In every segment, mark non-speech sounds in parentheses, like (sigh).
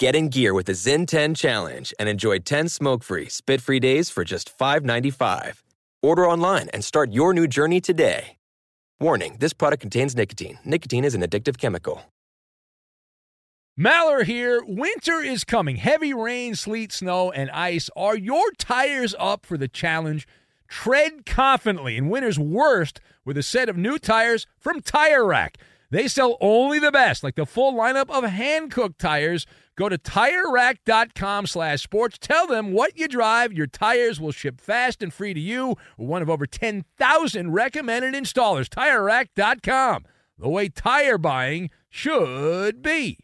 Get in gear with the Zyn 10 Challenge and enjoy 10 smoke-free, spit-free days for just $5.95. Order online and start your new journey today. Warning, this product contains nicotine. Nicotine is an addictive chemical. Maller here. Winter is coming. Heavy rain, sleet, snow, and ice. Are your tires up for the challenge? Tread confidently in winter's worst with a set of new tires from Tire Rack. They sell only the best, like the full lineup of Hankook tires. Go to TireRack.com slash sports. Tell them what you drive. Your tires will ship fast and free to you. One of over 10,000 recommended installers. TireRack.com. The way tire buying should be.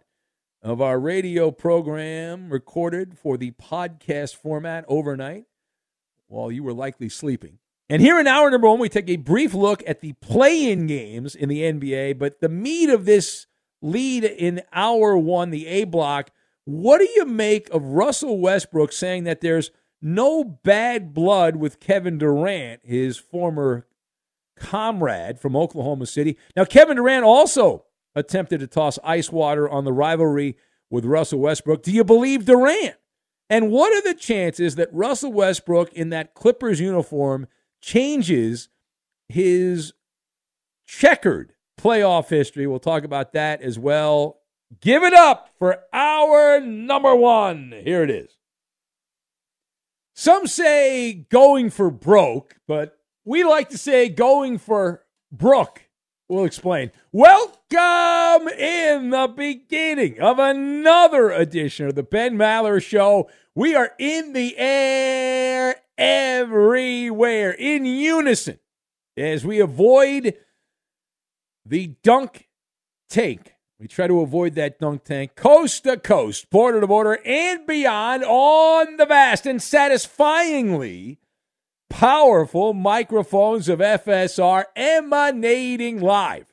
of our radio program recorded for the podcast format overnight while you were likely sleeping. And here in hour number one, we take a brief look at the play in games in the NBA. But the meat of this lead in hour one, the A block, what do you make of Russell Westbrook saying that there's no bad blood with Kevin Durant, his former comrade from Oklahoma City. Now, Kevin Durant also attempted to toss ice water on the rivalry with Russell Westbrook. Do you believe Durant? And what are the chances that Russell Westbrook in that Clippers uniform changes his checkered playoff history? We'll talk about that as well. Give it up for hour number one. Here it is. Some say going for broke, but we like to say going for Brooke. We'll explain. Welcome in the beginning of another edition of the Ben Maller Show. We are in the air everywhere in unison as we avoid the dunk tank we try to avoid that dunk tank coast to coast, border to border, and beyond on the vast and satisfyingly powerful microphones of FSR emanating live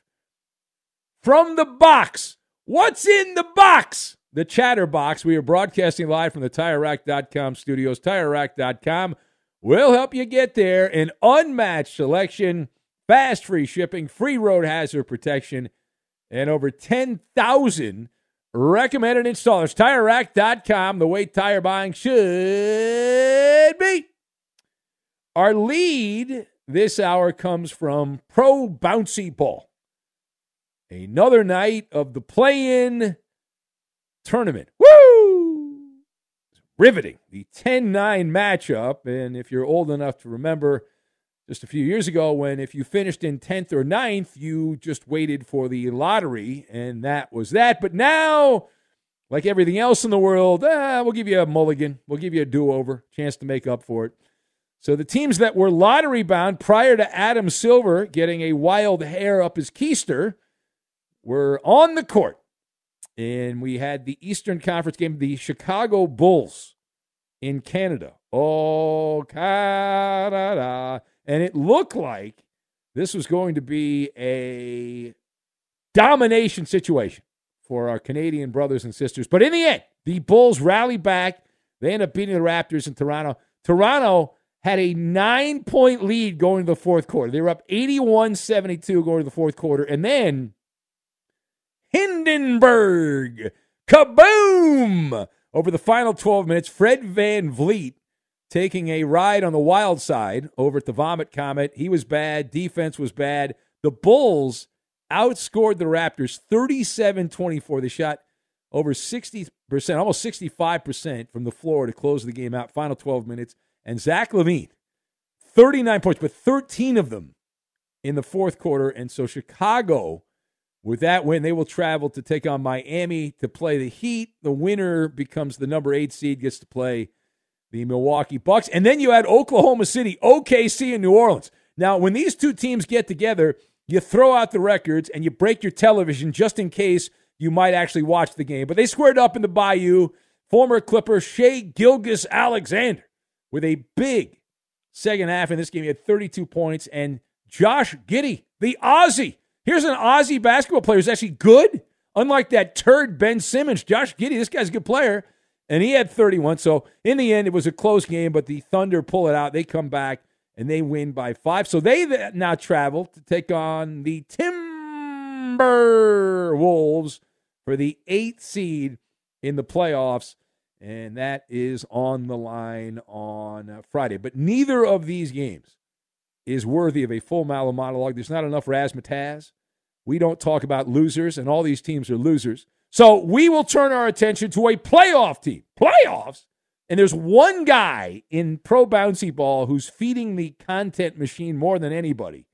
from the box. What's in the box? The chatter box. We are broadcasting live from the TireRack.com studios. TireRack.com will help you get there. An unmatched selection, fast free shipping, free road hazard protection and over 10,000 recommended installers. TireRack.com, the way tire buying should be. Our lead this hour comes from Pro Bouncy Ball. Another night of the play in tournament. Woo! Riveting. The 10 9 matchup. And if you're old enough to remember, just a few years ago when if you finished in 10th or 9th, you just waited for the lottery, and that was that. But now, like everything else in the world, ah, we'll give you a mulligan. We'll give you a do over, chance to make up for it. So the teams that were lottery bound prior to Adam Silver getting a wild hair up his keister were on the court. And we had the Eastern Conference game, the Chicago Bulls in Canada. Oh, Canada. And it looked like this was going to be a domination situation for our Canadian brothers and sisters. But in the end, the Bulls rally back. They end up beating the Raptors in Toronto. Toronto had a nine point lead going to the fourth quarter. They were up 81 72 going to the fourth quarter. And then Hindenburg, kaboom! Over the final 12 minutes, Fred VanVleet taking a ride on the wild side over at the Vomit Comet. He was bad. Defense was bad. The Bulls outscored the Raptors 37 24. They shot over 60%, almost 65% from the floor to close the game out. Final 12 minutes. And Zach LaVine, 39 points, but 13 of them in the fourth quarter. And so Chicago, with that win, they will travel to take on Miami to play the Heat. The winner becomes the number eight seed, gets to play the Milwaukee Bucks. And then you add Oklahoma City, OKC, and New Orleans. Now, when these two teams get together, you throw out the records and you break your television just in case you might actually watch the game. But they squared up in the Bayou. Former Clipper Shai Gilgeous-Alexander with a big second half in this game. He had 32 points. And Josh Giddey, the Aussie. Here's an Aussie basketball player who's actually good. Unlike that turd Ben Simmons, Josh Giddey, this guy's a good player. And he had 31. So in the end, it was a close game, but the Thunder pull it out. They come back and they win by five. So they now travel to take on the Timberwolves for the eighth seed in the playoffs and that is on the line on uh, Friday. But neither of these games is worthy of a full Maller monologue. There's not enough razzmatazz. We don't talk about losers, and all these teams are losers. So we will turn our attention to a playoff team. Playoffs? And there's one guy in pro bouncy ball who's feeding the content machine more than anybody.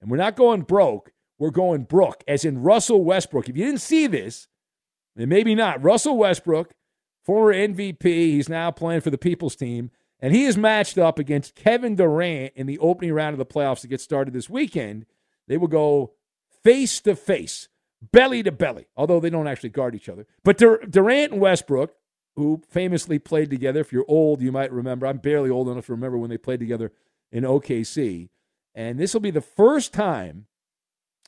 And we're not going broke. We're going Brook, as in Russell Westbrook. If you didn't see this, then maybe not. Russell Westbrook former MVP. He's now playing for the People's team. And he is matched up against Kevin Durant in the opening round of the playoffs to get started this weekend. They will go face to face, belly to belly, although they don't actually guard each other. But Dur- Durant and Westbrook, who famously played together, if you're old, you might remember. I'm barely old enough to remember when they played together in OKC. And this will be the first time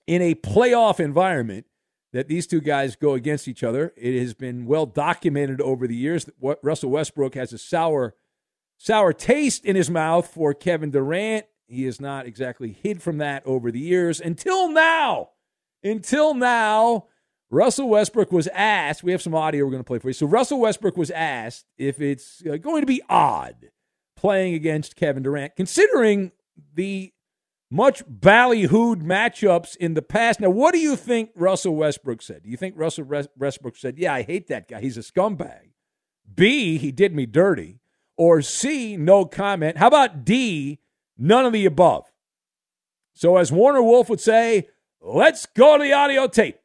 in a playoff environment that these two guys go against each other. It has been well documented over the years that Russell Westbrook has a sour, sour taste in his mouth for Kevin Durant. He has not exactly hid from that over the years until now. Until now, Russell Westbrook was asked. We have some audio we're going to play for you. So Russell Westbrook was asked if it's uh, going to be odd playing against Kevin Durant, considering the much ballyhooed matchups in the past. Now, what do you think Russell Westbrook said? Do you think Russell Westbrook said, Yeah, I hate that guy. He's a scumbag? B, he did me dirty. Or C, no comment. How about D, none of the above? So, as Warner Wolf would say, let's go to the audio tape.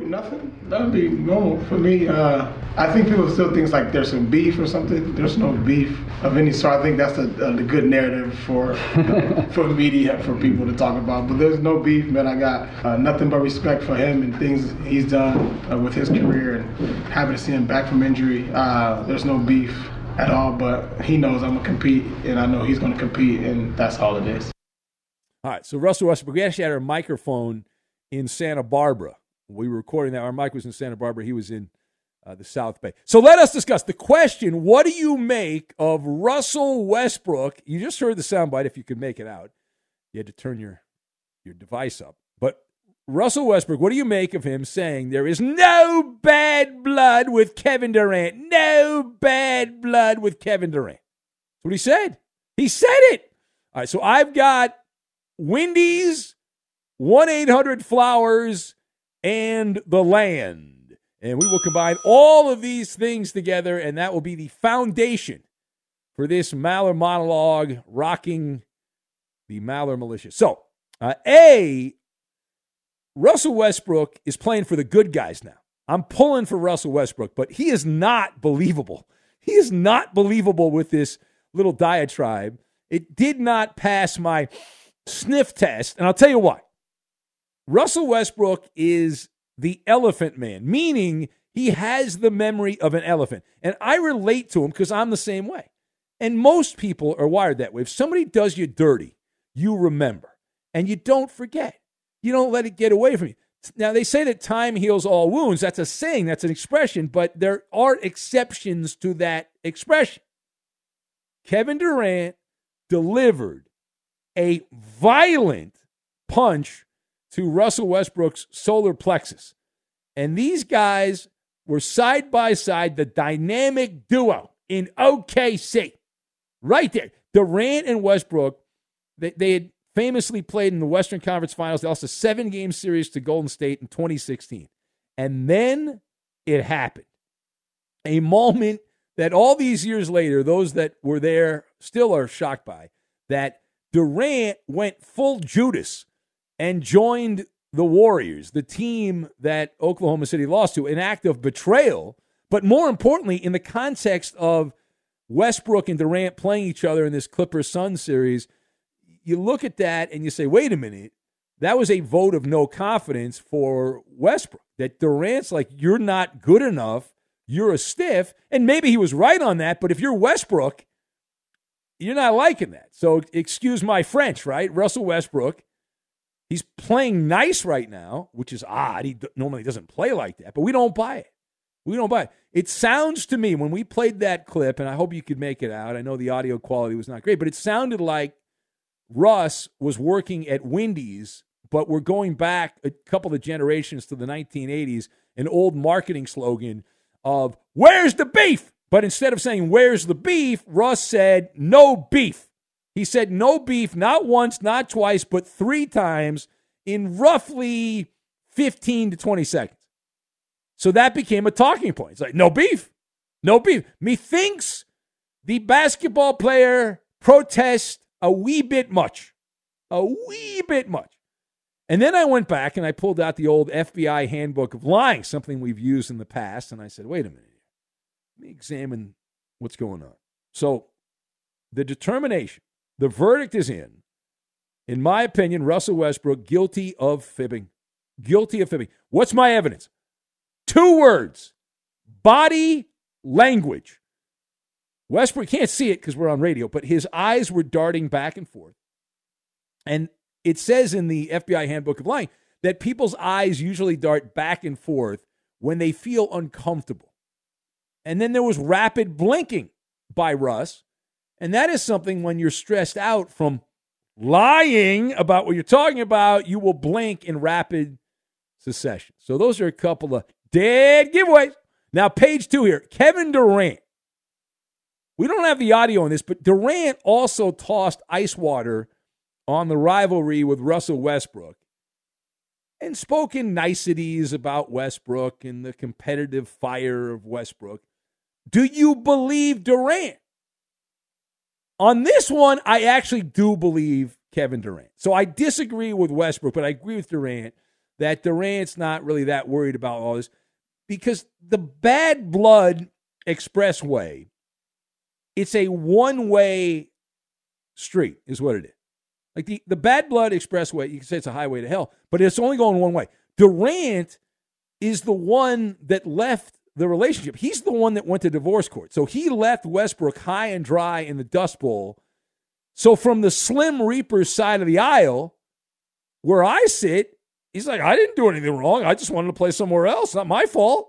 Nothing. That would be normal for me. Uh, I think people still think like there's some beef or something. There's no beef of any sort. I think that's a, a good narrative for (laughs) for media for people to talk about. But there's no beef, man. I got uh, nothing but respect for him and things he's done uh, with his career and happy to see him back from injury. Uh, there's no beef at all. But he knows I'm gonna compete, and I know he's gonna compete, and that's all it is. All right. So Russell Westbrook, we actually had our microphone in Santa Barbara we were recording that. Our Mike was in Santa Barbara. He was in uh, the South Bay. So let us discuss the question what do you make of Russell Westbrook? You just heard the soundbite if you could make it out. You had to turn your, your device up. But Russell Westbrook, what do you make of him saying there is no bad blood with Kevin Durant? No bad blood with Kevin Durant. That's what he said. He said it. All right, so I've got Wendy's, 1 800 Flowers, and the land. And we will combine all of these things together, and that will be the foundation for this Maller monologue rocking the Maller militia. So, uh, A, Russell Westbrook is playing for the good guys now. I'm pulling for Russell Westbrook, but he is not believable. He is not believable with this little diatribe. It did not pass my sniff test, and I'll tell you why. Russell Westbrook is the elephant man, meaning he has the memory of an elephant. And I relate to him because I'm the same way. And most people are wired that way. If somebody does you dirty, you remember. and you don't forget. You don't let it get away from you. Now, they say that time heals all wounds. That's a saying, that's an expression, but there are exceptions to that expression. Kevin Durant delivered a violent punch to Russell Westbrook's solar plexus. And these guys were side by side, the dynamic duo in OKC. Right there. Durant and Westbrook, they, they had famously played in the Western Conference Finals. They lost a seven game series to Golden State in 2016. And then it happened. A moment that all these years later, those that were there still are shocked by that Durant went full Judas and joined the Warriors, the team that Oklahoma City lost to, an act of betrayal. But more importantly, in the context of Westbrook and Durant playing each other in this Clippers Sun series, you look at that and you say, wait a minute, that was a vote of no confidence for Westbrook. That Durant's like, you're not good enough, you're a stiff. And maybe he was right on that, but if you're Westbrook, you're not liking that. So excuse my French, right? Russell Westbrook, he's playing nice right now, which is odd. He normally doesn't play like that, but we don't buy it. We don't buy it. It sounds to me when we played that clip, and I hope you could make it out. I know the audio quality was not great, but it sounded like Russ was working at Wendy's, but we're going back a couple of generations to the 1980s, an old marketing slogan of "Where's the beef?" But instead of saying "Where's the beef," Russ said "No beef." He said "No beef" not once, not twice, but three times in roughly 15 to 20 seconds. So that became a talking point. It's like no beef, no beef. Methinks the basketball player protest a wee bit much, a wee bit much. And then I went back and I pulled out the old FBI handbook of lying, something we've used in the past. And I said, wait a minute, let me examine what's going on. So the determination, the verdict is in. In my opinion, Russell Westbrook guilty of fibbing. Guilty of fibbing. What's my evidence? Two words body language. Westbrook can't see it because we're on radio, but his eyes were darting back and forth. And it says in the FBI handbook of lying that people's eyes usually dart back and forth when they feel uncomfortable. And then there was rapid blinking by Russ. And that is something when you're stressed out from lying about what you're talking about, you will blink in rapid succession. So those are a couple of dead giveaways. Now, page two here Kevin Durant we don't have the audio on this, but Durant also tossed ice water on the rivalry with Russell Westbrook and spoke in niceties about Westbrook and the competitive fire of Westbrook. Do you believe Durant? On this one, I actually do believe Kevin Durant. So I disagree with Westbrook, but I agree with Durant that Durant's not really that worried about all this because the bad blood expressway it's a one way street, is what it is. Like the, the Bad Blood Expressway, you can say it's a highway to hell, but it's only going one way. Durant is the one that left the relationship. He's the one that went to divorce court. So he left Westbrook high and dry in the Dust Bowl. So from the Slim Reaper's side of the aisle, where I sit, he's like, I didn't do anything wrong. I just wanted to play somewhere else. Not my fault.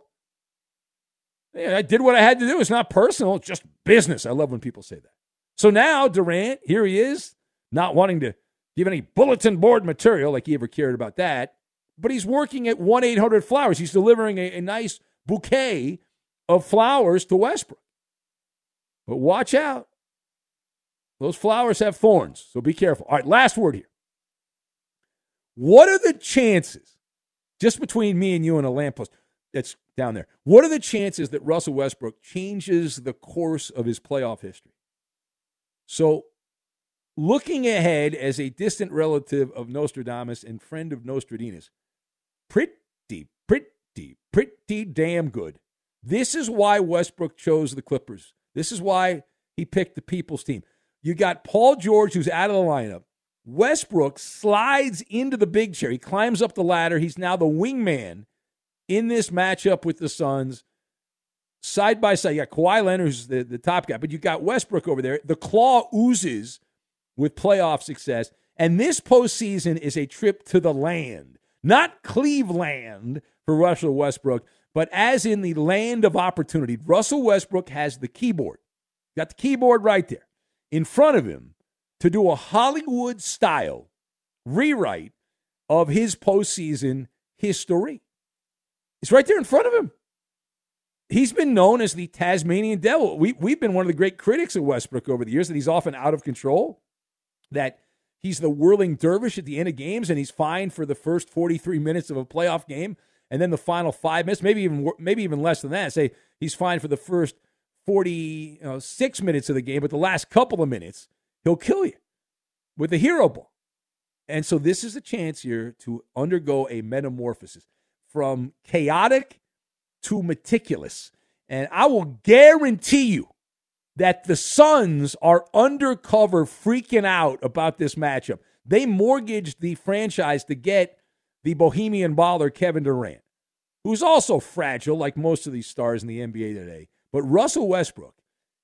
Yeah, I did what I had to do. It's not personal, it's just business. I love when people say that. So now Durant, here he is, not wanting to give any bulletin board material like he ever cared about that, but he's working at 1 800 Flowers. He's delivering a, a nice bouquet of flowers to Westbrook. But watch out. Those flowers have thorns, so be careful. All right, last word here. What are the chances, just between me and you and a lamppost, that's down there. What are the chances that Russell Westbrook changes the course of his playoff history? So, looking ahead as a distant relative of Nostradamus and friend of Nostradamus, pretty, pretty, damn good. This is why Westbrook chose the Clippers. This is why he picked the people's team. You got Paul George, who's out of the lineup. Westbrook slides into the big chair. He climbs up the ladder. He's now the wingman in this matchup with the Suns, side by side. You got Kawhi Leonard, who's the, the top guy, but you got Westbrook over there. The claw oozes with playoff success. And this postseason is a trip to the land, not Cleveland for Russell Westbrook, but as in the land of opportunity. Russell Westbrook has the keyboard, got the keyboard right there in front of him to do a Hollywood style rewrite of his postseason history. It's right there in front of him. He's been known as the Tasmanian Devil. We, we've been one of the great critics of Westbrook over the years that he's often out of control, that he's the whirling dervish at the end of games, and he's fine for the first 43 minutes of a playoff game, and then the final five minutes, maybe even maybe even less than that. Say he's fine for the first 46 minutes of the game, but the last couple of minutes, he'll kill you with a hero ball. And so this is a chance here to undergo a metamorphosis from chaotic to meticulous. And I will guarantee you that the Suns are undercover freaking out about this matchup. They mortgaged the franchise to get the Bohemian baller Kevin Durant, who's also fragile like most of these stars in the NBA today. But Russell Westbrook,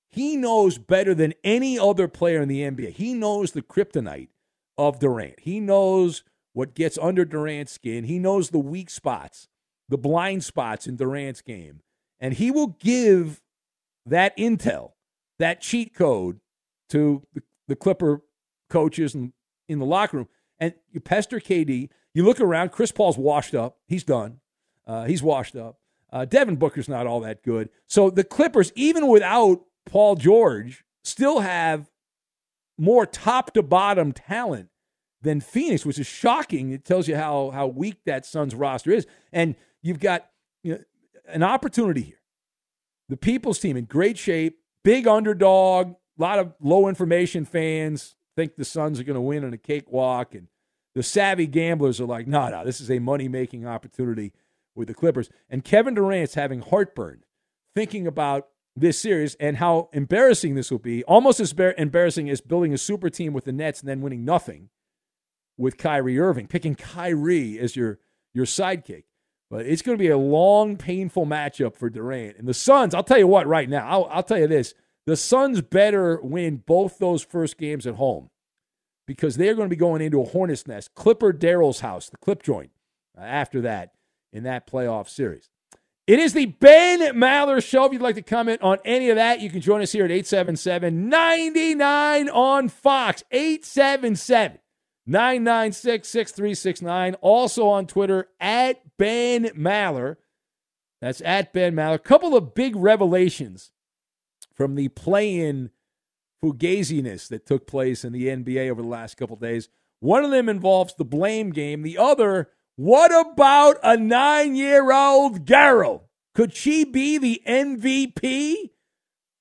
he knows better than any other player in the NBA. He knows the kryptonite of Durant. He knows what gets under Durant's skin. He knows the weak spots, the blind spots in Durant's game. And he will give that intel, that cheat code to the, the Clipper coaches and in the locker room. And you pester KD. You look around, Chris Paul's washed up. He's done. Uh, he's washed up. Uh, Devin Booker's not all that good. So the Clippers, even without Paul George, still have more top to bottom talent than Phoenix, which is shocking. It tells you how how weak that Suns roster is. And you've got you know, an opportunity here. The People's team in great shape, big underdog, a lot of low information fans think the Suns are going to win in a cakewalk. And the savvy gamblers are like, no, no, this is a money making opportunity with the Clippers. And Kevin Durant's having heartburn thinking about this series and how embarrassing this will be. Almost as embarrassing as building a super team with the Nets and then winning nothing with Kyrie Irving, picking Kyrie as your, your sidekick. But it's going to be a long, painful matchup for Durant. And the Suns, I'll tell you what right now, I'll, I'll tell you this the Suns better win both those first games at home because they're going to be going into a hornet's nest. Clipper Darrell's house, the clip joint, uh, after that in that playoff series. It is the Ben Maller Show. If you'd like to comment on any of that, you can join us here at 877 99 on Fox. 877 996 6369. Also on Twitter at Ben Maller. That's at Ben Maller. A couple of big revelations from the play in fugaziness that took place in the NBA over the last couple days. One of them involves the blame game, the other what about a nine year old girl? Could she be the MVP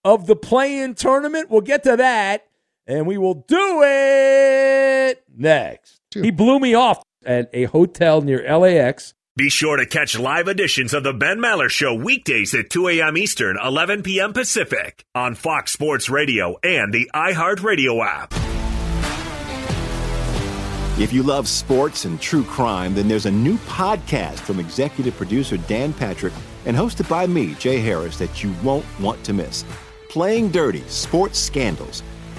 of the play in tournament? We'll get to that and we will do it next. He blew me off at a hotel near LAX. Be sure to catch live editions of The Ben Maller Show weekdays at 2 a.m. Eastern, 11 p.m. Pacific on Fox Sports Radio and the iHeartRadio app. If you love sports and true crime, then there's a new podcast from executive producer Dan Patrick and hosted by me, Jay Harris, that you won't want to miss. Playing Dirty Sports Scandals.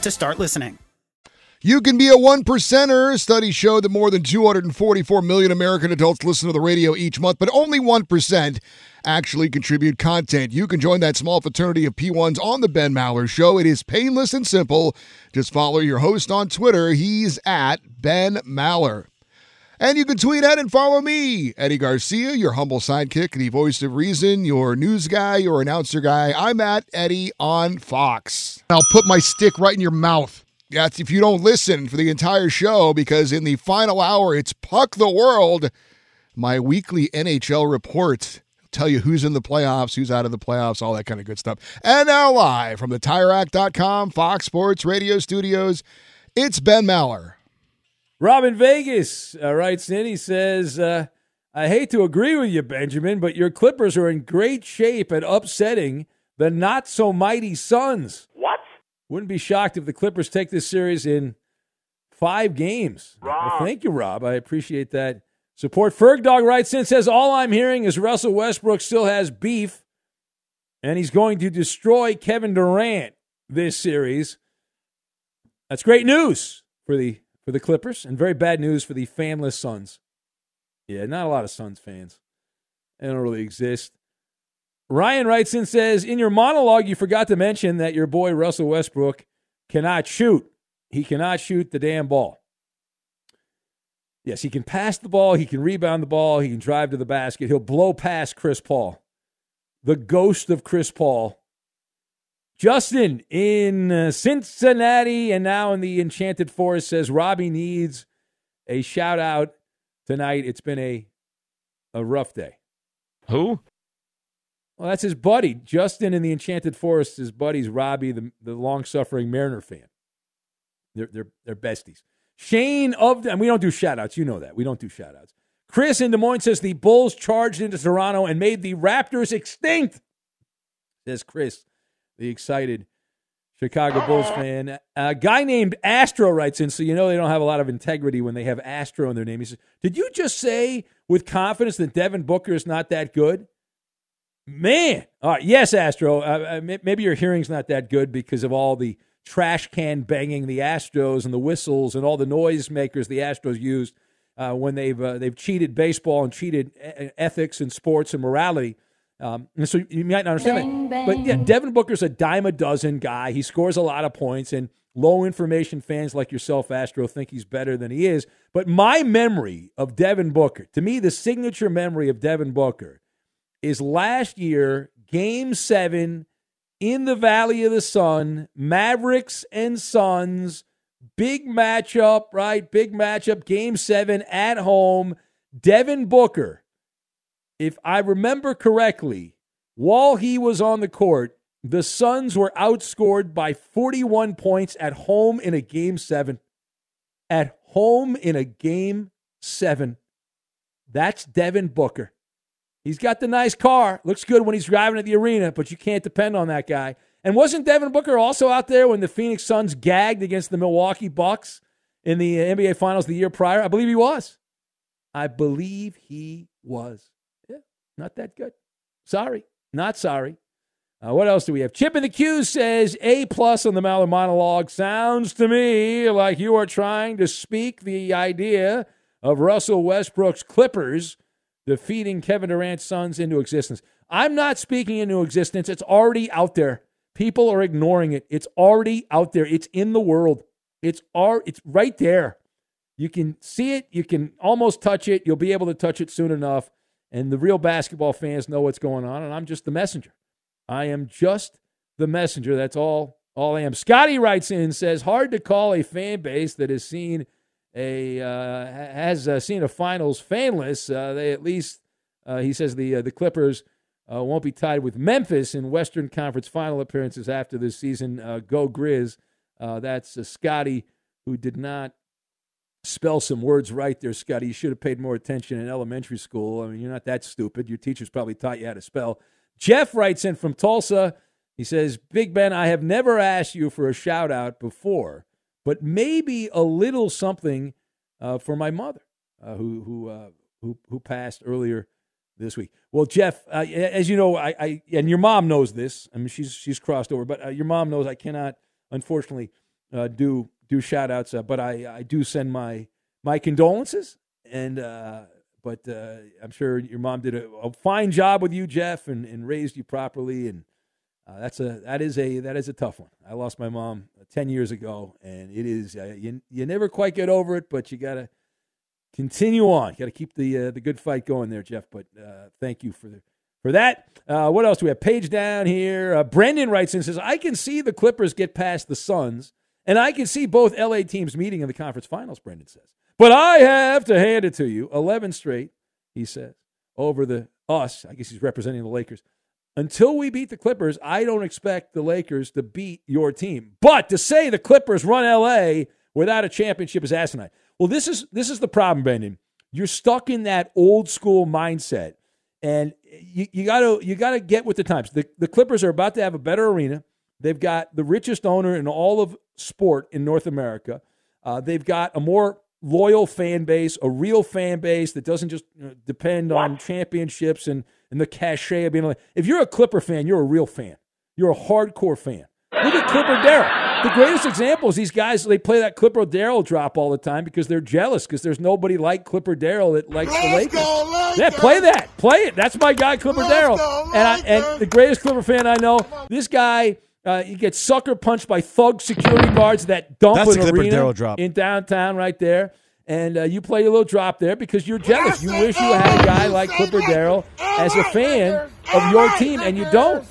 to start listening. You can be a one percenter. Studies show that more than 244 million American adults listen to the radio each month, but only 1% actually contribute content. You can join that small fraternity of P1s on the Ben Maller Show. It is painless and simple. Just follow your host on Twitter. He's at Ben Maller. And you can tweet at and follow me, Eddie Garcia, your humble sidekick, the voice of reason, your news guy, your announcer guy. I'm at Eddie on Fox. I'll put my stick right in your mouth. That's if you don't listen for the entire show, because in the final hour, it's Puck the World, my weekly NHL report. Tell you who's in the playoffs, who's out of the playoffs, all that kind of good stuff. And now, live from the TireRack.com Fox Sports Radio studios, it's Ben Maller. Robin Vegas uh, writes in. He says, uh, I hate to agree with you, Benjamin, but your Clippers are in great shape at upsetting the not so mighty Suns. What? Wouldn't be shocked if the Clippers take this series in five games. Well, thank you, Rob. I appreciate that support. Ferg Dog writes in says, All I'm hearing is Russell Westbrook still has beef and he's going to destroy Kevin Durant this series. That's great news for the for the Clippers and very bad news for the fanless Suns. Yeah, not a lot of Suns fans. They don't really exist. Ryan writes in says, In your monologue, you forgot to mention that your boy Russell Westbrook cannot shoot. He cannot shoot the damn ball. Yes, he can pass the ball, he can rebound the ball, he can drive to the basket, he'll blow past Chris Paul. The ghost of Chris Paul. Justin in uh, Cincinnati and now in the Enchanted Forest says Robbie needs a shout out tonight. It's been a a rough day. Who? Well, that's his buddy. Justin in the Enchanted Forest, his buddy's Robbie, the, the long suffering Mariner fan. They're, they're, they're besties. Shane of, and we don't do shout outs. You know that. We don't do shout outs. Chris in Des Moines says the Bulls charged into Toronto and made the Raptors extinct. Says Chris, the excited Chicago Bulls fan. A guy named Astro writes in, so you know they don't have a lot of integrity when they have Astro in their name. He says, Did you just say with confidence that Devin Booker is not that good? Man, all right, yes, Astro. Uh, maybe your hearing's not that good because of all the trash can banging the Astros and the whistles and all the noise makers the Astros used uh, when they've uh, they've cheated baseball and cheated ethics and sports and morality. Um, and so you might not understand bang, that, bang. but yeah, Devin Booker's a dime a dozen guy. He scores a lot of points, and low information fans like yourself, Astro, think he's better than he is. But my memory of Devin Booker, to me, the signature memory of Devin Booker is last year, game seven in the Valley of the Sun, Mavericks and Suns, big matchup, right? Big matchup, game seven at home. Devin Booker, if I remember correctly, while he was on the court, the Suns were outscored by 41 points at home in a game seven. At home in a game seven. That's Devin Booker. He's got the nice car. Looks good when he's driving at the arena, but you can't depend on that guy. And wasn't Devin Booker also out there when the Phoenix Suns gagged against the Milwaukee Bucks in the NBA Finals the year prior? I believe he was. I believe he was. Not that good. Sorry, not sorry. Uh, what else do we have? Chip in the Q says A plus on the Maller monologue. Sounds to me like you are trying to speak the idea of Russell Westbrook's Clippers defeating Kevin Durant's Suns into existence. I'm not speaking into existence. It's already out there. People are ignoring it. It's already out there. It's in the world. It's ar- it's right there. You can see it, you can almost touch it. You'll be able to touch it soon enough. And the real basketball fans know what's going on, and I'm just the messenger. I am just the messenger. That's all all I am. Scotty writes in says hard to call a fan base that has seen a uh, has uh, seen a finals fanless. Uh, they at least uh, he says the uh, the Clippers uh, won't be tied with Memphis in Western Conference final appearances after this season. go Grizz. that's Scotty who did not spell some words right there, Scotty. You should have paid more attention in elementary school. I mean, you're not that stupid. Your teachers probably taught you how to spell. Jeff writes in from Tulsa. He says, Big Ben, I have never asked you for a shout out before, but maybe a little something uh, for my mother, uh, who who uh, who who passed earlier this week. Well, Jeff, uh, as you know, I, I, and your mom knows this. I mean, she's she's crossed over, but uh, your mom knows I cannot, unfortunately, uh, do do shout outs, but I I do send my my condolences and but uh, I'm sure your mom did a, a, fine job with you, Jeff, and, and raised you properly. And uh, that's a that is a that is a tough one. I lost my mom uh, ten years ago, and it is uh, you you never quite get over it, but you gotta continue on. You Got to keep the uh, the good fight going there, Jeff. But uh, thank you for the, for that. what else do we have? Page down here. Brendan writes in says I can see the Clippers get past the Suns, and I can see both LA teams meeting in the conference finals. Brendan says. But I have to hand it to you. 11 straight, he says, over the us. I guess he's representing the Lakers. Until we beat the Clippers, I don't expect the Lakers to beat your team. But to say the Clippers run LA without a championship is asinine. Well, this is this is the problem, Brendan. You're stuck in that old school mindset. And you, you gotta you gotta get with the times. The, the Clippers are about to have a better arena. They've got the richest owner in all of sport in North America. Uh, they've got a more loyal fan base, a real fan base that doesn't just you know, depend on championships and, and the cachet of being like. If you're a Clipper fan, you're a real fan. You're a hardcore fan. Look at Clipper Darrell. The greatest example is these guys, they play that Clipper Darrell drop all the time because they're jealous because there's nobody like Clipper Darrell that likes let's the Lakers. Go, yeah, play that. Play it. That's my guy, Clipper Darrell. And, I, and the greatest Clipper fan I know, this guy – uh, he gets sucker punched by thug security guards that dump That's an arena drop. in downtown right there. And uh, you play a little drop there because you're jealous. You wish you had a guy like Clipper Darrell as a fan of your team, and you don't.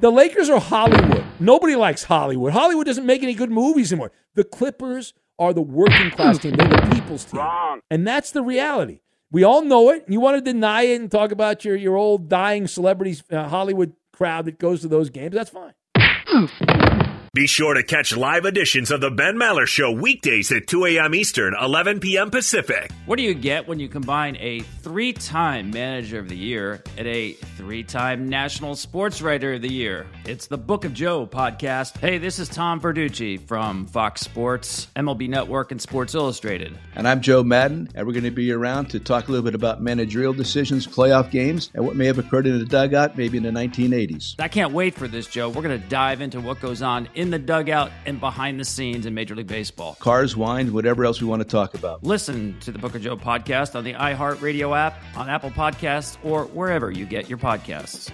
The Lakers are Hollywood. Nobody likes Hollywood. Hollywood doesn't make any good movies anymore. The Clippers are the working class team. They're the people's team. And that's the reality. We all know it. You want to deny it and talk about your, your old dying celebrities, uh, Hollywood crowd that goes to those games. That's fine move. Be sure to catch live editions of The Ben Maller Show weekdays at 2 a.m. Eastern, 11 p.m. Pacific. What do you get when you combine a three time Manager of the Year and a three time National Sports Writer of the Year? It's the Book of Joe podcast. Hey, this is Tom Verducci from Fox Sports, MLB Network, and Sports Illustrated. And I'm Joe Maddon, and we're going to be around to talk a little bit about managerial decisions, playoff games, and what may have occurred in the dugout maybe in the 1980s. I can't wait for this, Joe. We're going to dive into what goes on in in the dugout and behind the scenes in Major League Baseball. Cars, wine, whatever else we want to talk about. Listen to the Book of Joe podcast on the iHeartRadio app, on Apple Podcasts, or wherever you get your podcasts.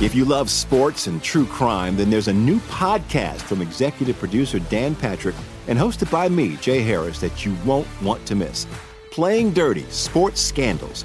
If you love sports and true crime, then there's a new podcast from executive producer Dan Patrick and hosted by me, Jay Harris, that you won't want to miss. Playing Dirty Sports Scandals.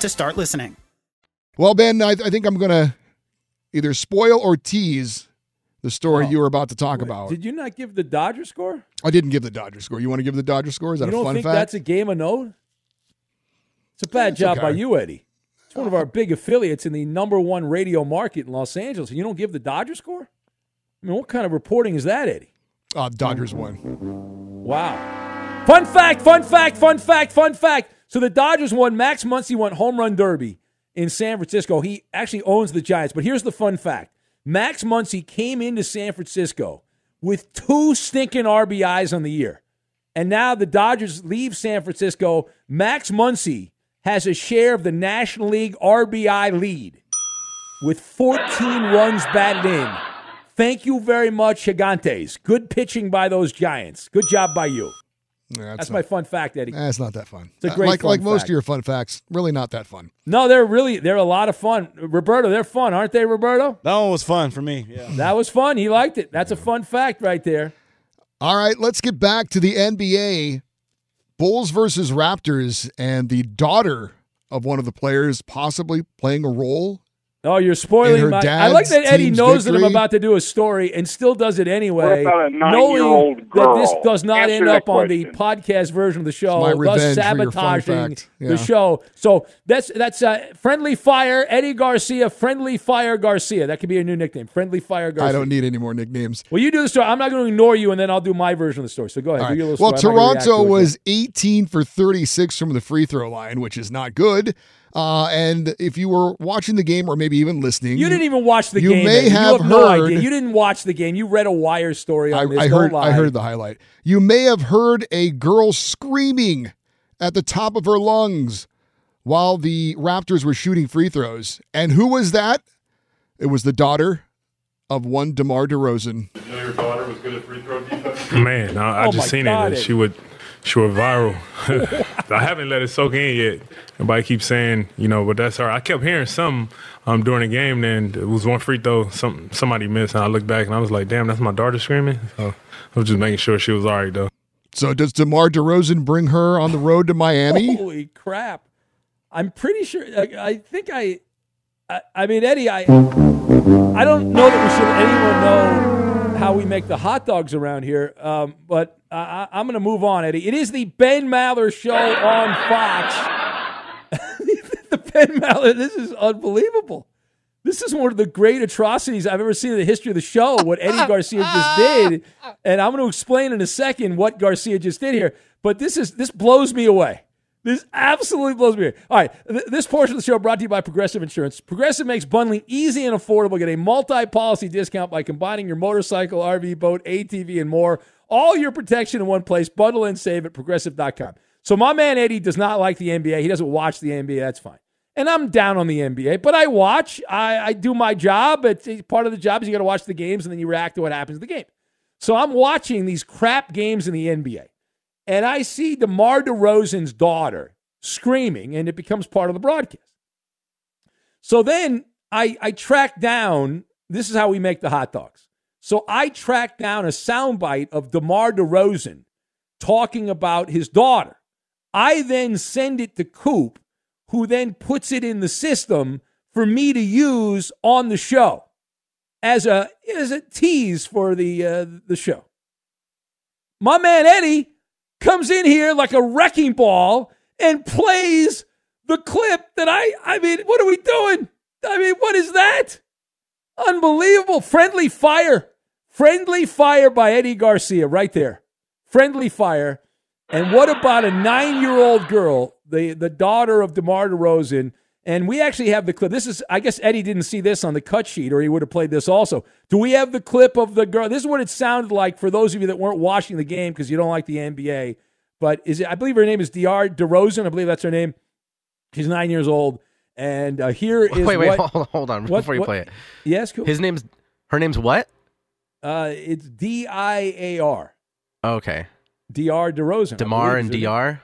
to start listening. Well, Ben, I, I think I'm going to either spoil or tease the story you were about to talk about. Did you not give the Dodger score? I didn't give the Dodger score. You want to give the Dodger score? Is that you a don't fun think fact? that's a game of note? It's a bad It's job by you, Eddie. It's one of our big affiliates in the number one radio market in Los Angeles, and you don't give the Dodger score? I mean, what kind of reporting is that, Eddie? Uh, Dodgers won. Wow. Fun fact, fun fact, fun fact, fun fact. So the Dodgers won. Max Muncy won home run derby in San Francisco. He actually owns the Giants. But here's the fun fact Max Muncy came into San Francisco with two stinking RBIs on the year. And now the Dodgers leave San Francisco. Max Muncy has a share of the National League RBI lead with 14 runs batted in. Thank you very much, Gigantes. Good pitching by those Giants. Good job by you. Yeah, That's not- my fun fact, Eddie. Eh, it's not that fun. It's a Uh, great like fun like most of your fun facts, really not that fun. No, they're really they're a lot of fun. Roberto, they're fun, aren't they, Roberto? That one was fun for me. Yeah. That was fun. He liked it. That's a fun fact right there. All right, let's get back to the NBA. Bulls versus Raptors, and the daughter of one of the players possibly playing a role. Oh, you're spoiling my. I like that Eddie team's knows that I'm about to do a story and still does it anyway, What about a knowing nine-year-old that this does not Answer end that up on the podcast version of the show, my thus revenge for your fun sabotaging fact. the show. So that's that's uh, friendly fire Eddie Garcia, friendly fire Garcia. That could be a new nickname, friendly fire Garcia. I don't need any more nicknames. Well, you do the story. I'm not going to ignore you, and then I'll do my version of the story. So go ahead. All do right. your little Well, story. I'm not gonna react Toronto to was 18 for 36 from the free throw line, which is not good. Uh, and if you were watching the game or maybe even listening, You didn't even watch the you game. may have you have no heard- idea. You didn't watch the game. You read a wire story I, on this. I heard I heard the highlight. You may have heard a girl screaming at the top of her lungs while the Raptors were shooting free throws. And who was that? It was the daughter of one DeMar DeRozan. You know your daughter was good at free throw defense? Man, I, I Oh just seen God, it. Eddie. She would, she went viral. (laughs) I haven't let it soak in yet. Everybody keeps saying, you know, but that's her. I kept hearing some um, during the game. Then it was one free throw, some somebody missed, and I looked back and I was like, damn, that's my daughter screaming. So I was just making sure she was all right though. So does DeMar DeRozan bring her on the road to Miami? Holy crap! I'm pretty sure. I, I think I, I. I mean, Eddie, I. I don't know that we should let anyone know how we make the hot dogs around here. Um, but I, I, I'm going to move on, Eddie. It is the Ben Maller Show on Fox. (laughs) the Ben Maller. This is unbelievable. This is one of the great atrocities I've ever seen in the history of the show, what Eddie Garcia just did. And I'm going to explain in a second what Garcia just did here. But this is this blows me away. This absolutely blows me away. All right, th- this portion of the show brought to you by Progressive Insurance. Progressive makes bundling easy and affordable. Get a multi-policy discount by combining your motorcycle, RV, boat, ATV, and more All your protection in one place. Bundle and save at progressive.com. So my man Eddie does not like the NBA. He doesn't watch the NBA. That's fine. And I'm down on the NBA, but I watch. I, I do my job. It's part of the job is you got to watch the games and then you react to what happens in the game. So I'm watching these crap games in the NBA, and I see DeMar DeRozan's daughter screaming, and it becomes part of the broadcast. So then I, I track down. This is how we make the hot dogs. So I track down a soundbite of DeMar DeRozan talking about his daughter. I then send it to Coop, who then puts it in the system for me to use on the show as a as a tease for the uh, the show. My man Eddie comes in here like a wrecking ball and plays the clip that I I mean, what are we doing? I mean, what is that? Unbelievable. Friendly fire. Friendly fire by Eddie Garcia right there. Friendly fire. And what about a nine year old girl, the, the daughter of DeMar DeRozan? And we actually have the clip. This is, I guess Eddie didn't see this on the cut sheet or he would have played this also. Do we have the clip of the girl? This is what it sounded like for those of you that weren't watching the game because you don't like the NBA. But is it, I believe her name is DR DeRozan. I believe that's her name. She's nine years old. And uh, here is wait, wait, what, hold, hold on what- before you what- play it. Yes, cool. His name's her name's what? Uh, it's D I A R. Okay, Dr. DeRozan. Demar and is her name. Dr.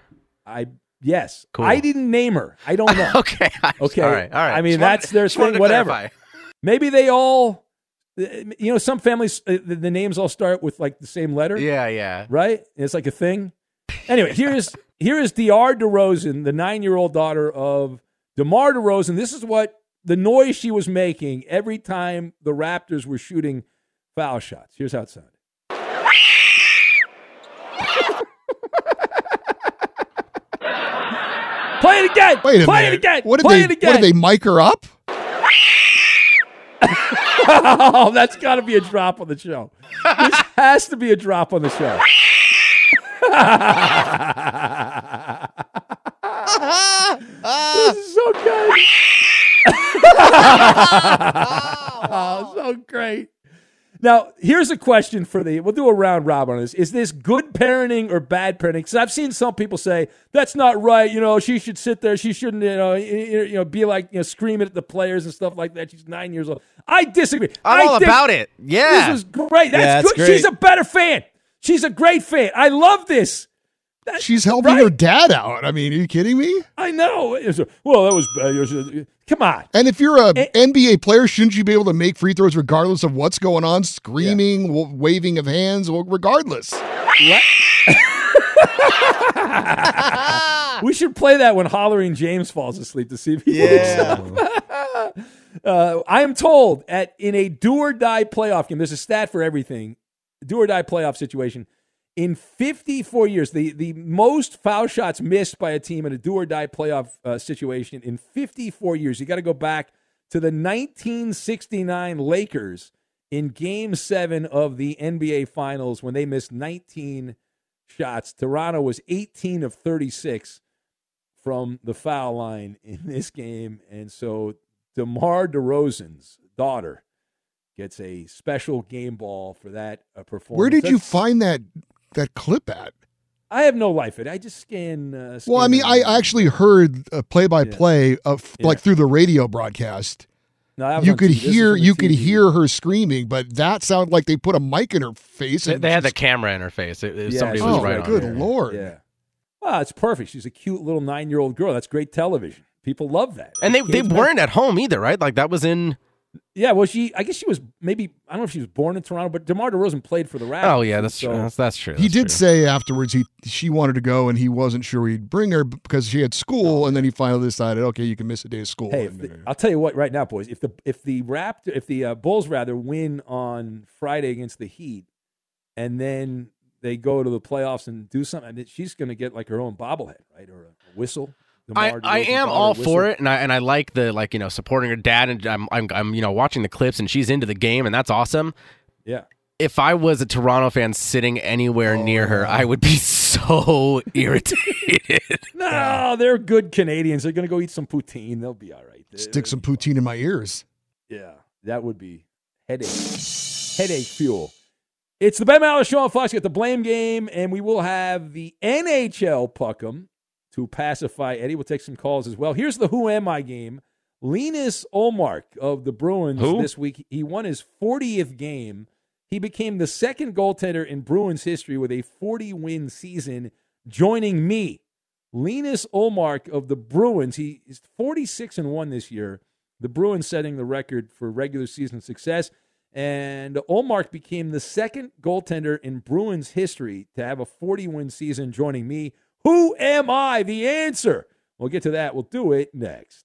I yes. Cool. I didn't name her. I don't (laughs) know. okay. Okay. All right. All right. I mean, Just wanted- that's their thing. Whatever. clarify. Maybe they all. You know, some families uh, the, the names all start with like the same letter. Yeah. Yeah. Right. It's like a thing. (laughs) Anyway, here's here is Dr. DeRozan, the nine year old daughter of DeMar DeRozan. This is what the noise she was making every time the Raptors were shooting foul shots. Here's how it sounded. Play it again. Wait a Play minute. it again. What did Play they? it again. What did they mic her up? oh, (laughs) that's got to be a drop on the show. this has to be a drop on the show. (laughs) this is so good. oh, (laughs) so great. Now, here's a question for the. We'll do a round robin on this. Is this good parenting or bad parenting? Because I've seen some people say that's not right. You know, she should sit there. She shouldn't. You know, you you know, be like you know, screaming at the players and stuff like that. She's nine years old. I disagree. I'm I all dis- about it. Yeah. this was great. That's Yeah, good. great. She's a better fan. She's a great fan. I love this. She's helping her dad out. I mean, are you kidding me? I know. A- well, that was. Uh, was a- come on. And if you're a NBA player, shouldn't you be able to make free throws regardless of what's going on? Screaming, wa- waving of hands, well, regardless. (laughs) we should play that when Hollering James falls asleep to see if he wakes up. (laughs) uh, I am told at in a do or die playoff game, there's a stat for everything. Do or die playoff situation. In 54 years, the, the most foul shots missed by a team in a do or die playoff uh, situation in 54 years. You got to go back to the 1969 Lakers in game seven of the NBA Finals when they missed 19 shots. Toronto was 18 of 36 from the foul line in this game. And so DeMar DeRozan's daughter gets a special game ball for that uh, performance. Where did you find that that clip at? I have no life in it. I just scan. Uh, Well, I mean, it. I actually heard a play-by-play of like Yeah. through the radio broadcast. No, You could TV. Hear from the you could hear her screaming, but that sounded like they put a mic in her face. They, And they had the camera in her face. It, it- Yeah, somebody was oh, right good it. lord! Yeah. Wow, it's perfect. She's a cute little nine-year-old girl. That's great television. People love that. And they they weren't at home either, right? Like that was in. Yeah, well, she. I guess she was maybe. I don't know if she was born in Toronto, but Demar Derozan played for the Raptors. Oh yeah, that's so, true. That's, that's true. He did true. say afterwards he she wanted to go and he wasn't sure he'd bring her because she had school, and then he finally decided, okay, you can miss a day of school. Hey, the- I'll tell you what. Right now, boys, if the if the Raptor, if the uh, Bulls rather win on Friday against the Heat, and then they go to the playoffs and do something, I mean, she's going to get like her own bobblehead, right, or a, whistle. I, I am all whistle. for it, and I and I like the like you know supporting her dad, and I'm I'm I'm you know watching the clips, and she's into the game, and that's awesome. Yeah. If I was a Toronto fan sitting anywhere oh, near her, I would be (laughs) so irritated. (laughs) No, they're good Canadians. They're going to go eat some poutine. They'll be all right. Stick some poutine in my ears. Yeah, that would be headache headache fuel. It's the Ben Maller Show on Fox. Got the blame game, and we will have the NHL Puck'em to pacify Eddie. We'll take some calls as well. Here's the Who Am I game. Linus Ullmark of the Bruins Who? this week. He won his 40th game. He became the second goaltender in Bruins history with a 40 win season, joining me. Linus Ullmark of the Bruins. He is 46 and 1 this year. The Bruins setting the record for regular season success. And Ullmark became the second goaltender in Bruins history to have a 40 win season, joining me. Who am I? The answer. We'll get to that. We'll do it next.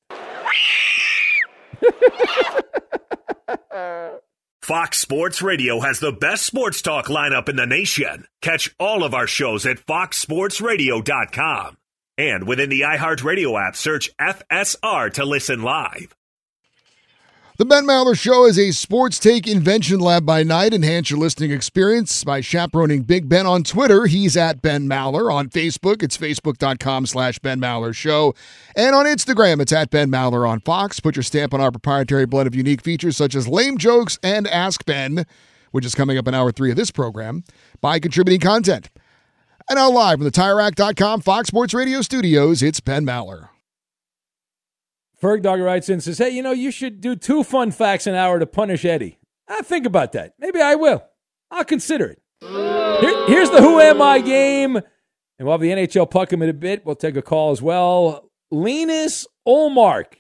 Fox Sports Radio has the best sports talk lineup in the nation. Catch all of our shows at foxsportsradio.com. And within the iHeartRadio app, search FSR to listen live. The Ben Maller Show is a sports take invention lab by night. Enhance your listening experience by chaperoning Big Ben on Twitter. He's at Ben Maller. On Facebook, it's facebook.com slash Ben Maller Show. And on Instagram, it's at Ben Maller on Fox. Put your stamp on our proprietary blend of unique features such as lame jokes and Ask Ben, which is coming up in hour three of this program, by contributing content. And now live from the TireRack.com Fox Sports Radio studios, it's Ben Maller. Ferg Dogger writes in and says, Hey, you know, you should do two fun facts an hour to punish Eddie. I think about that. Maybe I will. I'll consider it. Here- here's the Who Am I game. And have the NHL puck him in a bit. We'll take a call as well. Linus Ullmark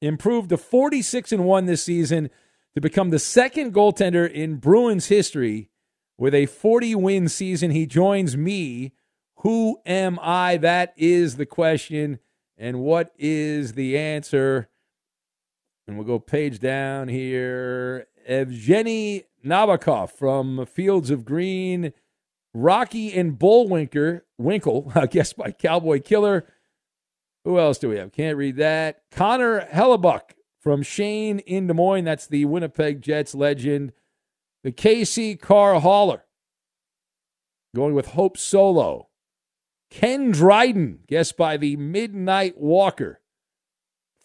improved to 46 and 1 this season to become the second goaltender in Bruins history with a 40 win season. He joins me. Who am I? That is the question. And what is the answer? And we'll go page down here. Evgeny Nabokov from Fields of Green, Rocky and Bullwinker, Winkle, (laughs) I guess by Cowboy Killer. Who else do we have? Can't read that. Connor Hellebuyck from Shane in Des Moines. That's the Winnipeg Jets legend. The KC Car Hauler. Going with Hope Solo. Ken Dryden, guessed by the Midnight Walker.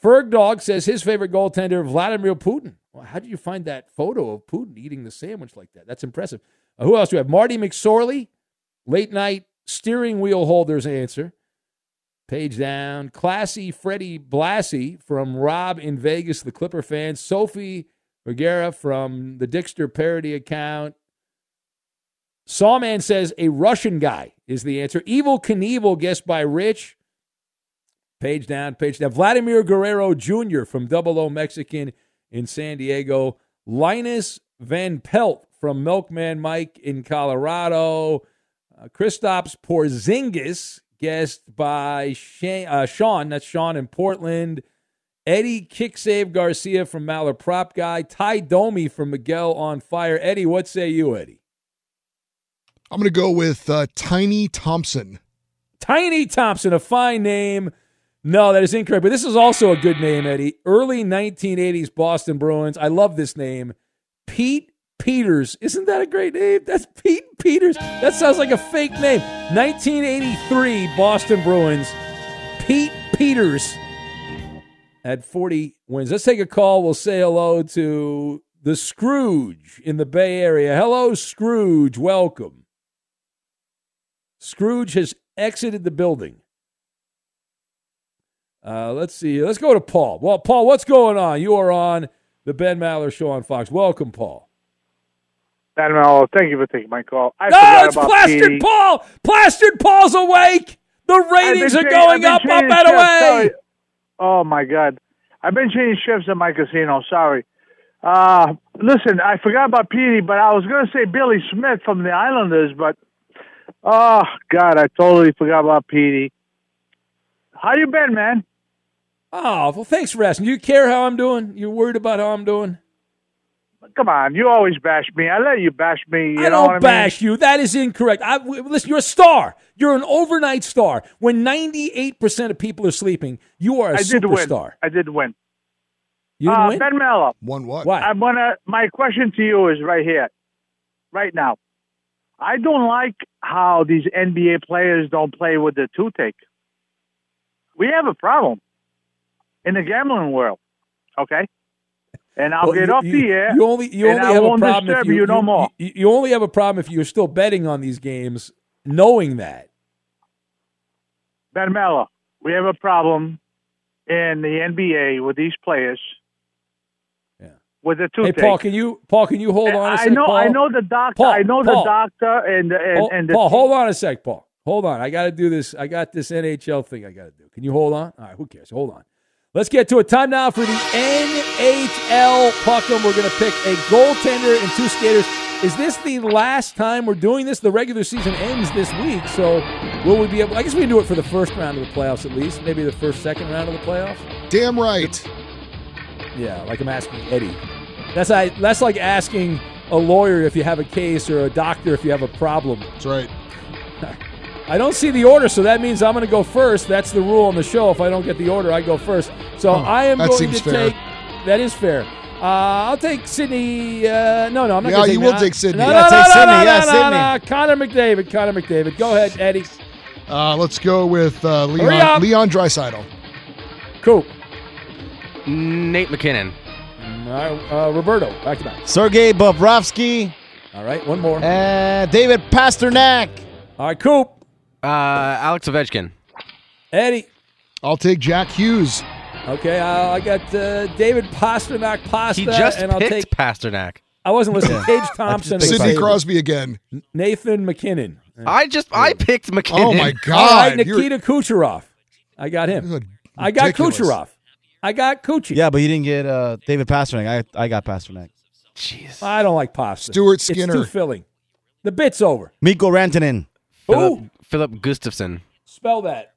Ferg Dog says his favorite goaltender, Vladimir Putin. Well, how did you find that photo of Putin eating the sandwich like that? That's impressive. Uh, who else do we have? Marty McSorley, late night steering wheel holders answer. Page down. Classy Freddie Blassie from Rob in Vegas, the Clipper fan. Sophie Vergara from the Dixter parody account. Sawman says a Russian guy is the answer. Evel Knievel, guessed by Rich. Page down, page down. Vladimir Guerrero Jr. from Double O Mexican in San Diego. Linus Van Pelt from Milkman Mike in Colorado. Uh, Kristaps Porzingis, guessed by Sha- uh, Sean. That's Sean in Portland. Eddie Kicksave Garcia from Maller Prop Guy. Tie Domi from Miguel on Fire. Eddie, what say you, Eddie? I'm going to go with uh, Tiny Thompson. Tiny Thompson, a fine name. No, that is incorrect. But this is also a good name, Eddie. Early 1980s Boston Bruins. I love this name. Pete Peters. Isn't that a great name? That's Pete Peters. That sounds like a fake name. 1983 Boston Bruins. Pete Peters at 40 wins. Let's take a call. We'll say hello to the Scrooge in the Bay Area. Hello, Scrooge. Welcome. Scrooge has exited the building. Uh, let's see. Let's go to Paul. Well, Paul, what's going on? You are on the Ben Maller Show on Fox. Welcome, Paul. Ben Maller, thank you for taking my call. I No, it's plastered Petey. Paul. Plastered Paul's awake. The ratings are I've been cha- going up, up and away. Oh my God, I've been changing shifts at my casino. Sorry. Uh, listen, I forgot about Petey, but I was going to say Billy Smith from the Islanders, but oh God, I totally forgot about Petey. How you been, man? Oh, well, thanks for asking. You care how I'm doing? You're worried about how I'm doing? Come on, you always bash me. I let you bash me. You I know don't what I mean? bash you. That is incorrect. I, w- listen, you're a star. You're an overnight star. When 98% of people are sleeping, you are a I did win. superstar. I did win. You didn't uh, win? Ben Mello. One what? What? I'm gonna. My question to you is right here, right now. I don't like how these NBA players don't play with the toothache. We have a problem in the gambling world. Okay, and I'll Well, get you- off you- the air. You only you and only I have a problem if you, you, no more. You only have a problem if you're still betting on these games, knowing that. Ben Mello, we have a problem in the NBA with these players. With the Hey, toothache. Paul, can you Paul? Can you hold on a I sec? know, Paul? I know the doctor. Paul, I know the doctor, and and, Paul, and the Paul, hold on a sec, Paul. Hold on. I got to do this. I got this NHL thing I got to do. Can you hold on? All right, who cares? Hold on. Let's get to it. Time now for the NHL Puck'em. We're going to pick a goaltender and two skaters. Is this the last time we're doing this? The regular season ends this week, so will we be able? I guess we can do it for the first round of the playoffs at least. Maybe the first, second round of the playoffs. Damn right. Yeah, like I'm asking Eddie. That's I. That's like asking a lawyer if you have a case or a doctor if you have a problem. That's right. (laughs) I don't see the order, so that means I'm going to go first. That's the rule on the show. If I don't get the order, I go first. So Huh, I am going to fair. take. That is fair. Uh, I'll take Sidney. Uh, no, no, I'm not. Yeah, you will take Sidney. No, Yeah, no, take no, no, Sidney. no, Yeah, no, Sidney. no. Connor McDavid. Connor McDavid. Go ahead, Eddie. Uh, let's go with uh, Leon. Leon Draisaitl. Cool. Nate MacKinnon. Uh, Roberto, back to back. Sergei Bobrovsky. All right, one more. And David Pastrnak. All right, Coop. Uh, Alex Ovechkin. Eddie. I'll take Jack Hughes. Okay, uh, I got uh, David Pastrnak Pasta, He just and I'll take. Pastrnak. I wasn't listening. Yeah. Tage I just Thompson. Sidney Crosby again. Nathan MacKinnon. I just I picked MacKinnon. Oh my All right, God! You're- Nikita Kucherov. I got him. I got. Kucherov. I got Kuchi. Yeah, but you didn't get uh, David Pastrnak. I I got Pastrnak. Jeez. I don't like pasta. Stuart It's Skinner. too filling. The bit's over. Mikko Rantanen. Who? Filip Gustavsson. Spell that.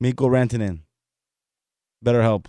Mikko Rantanen. Better help.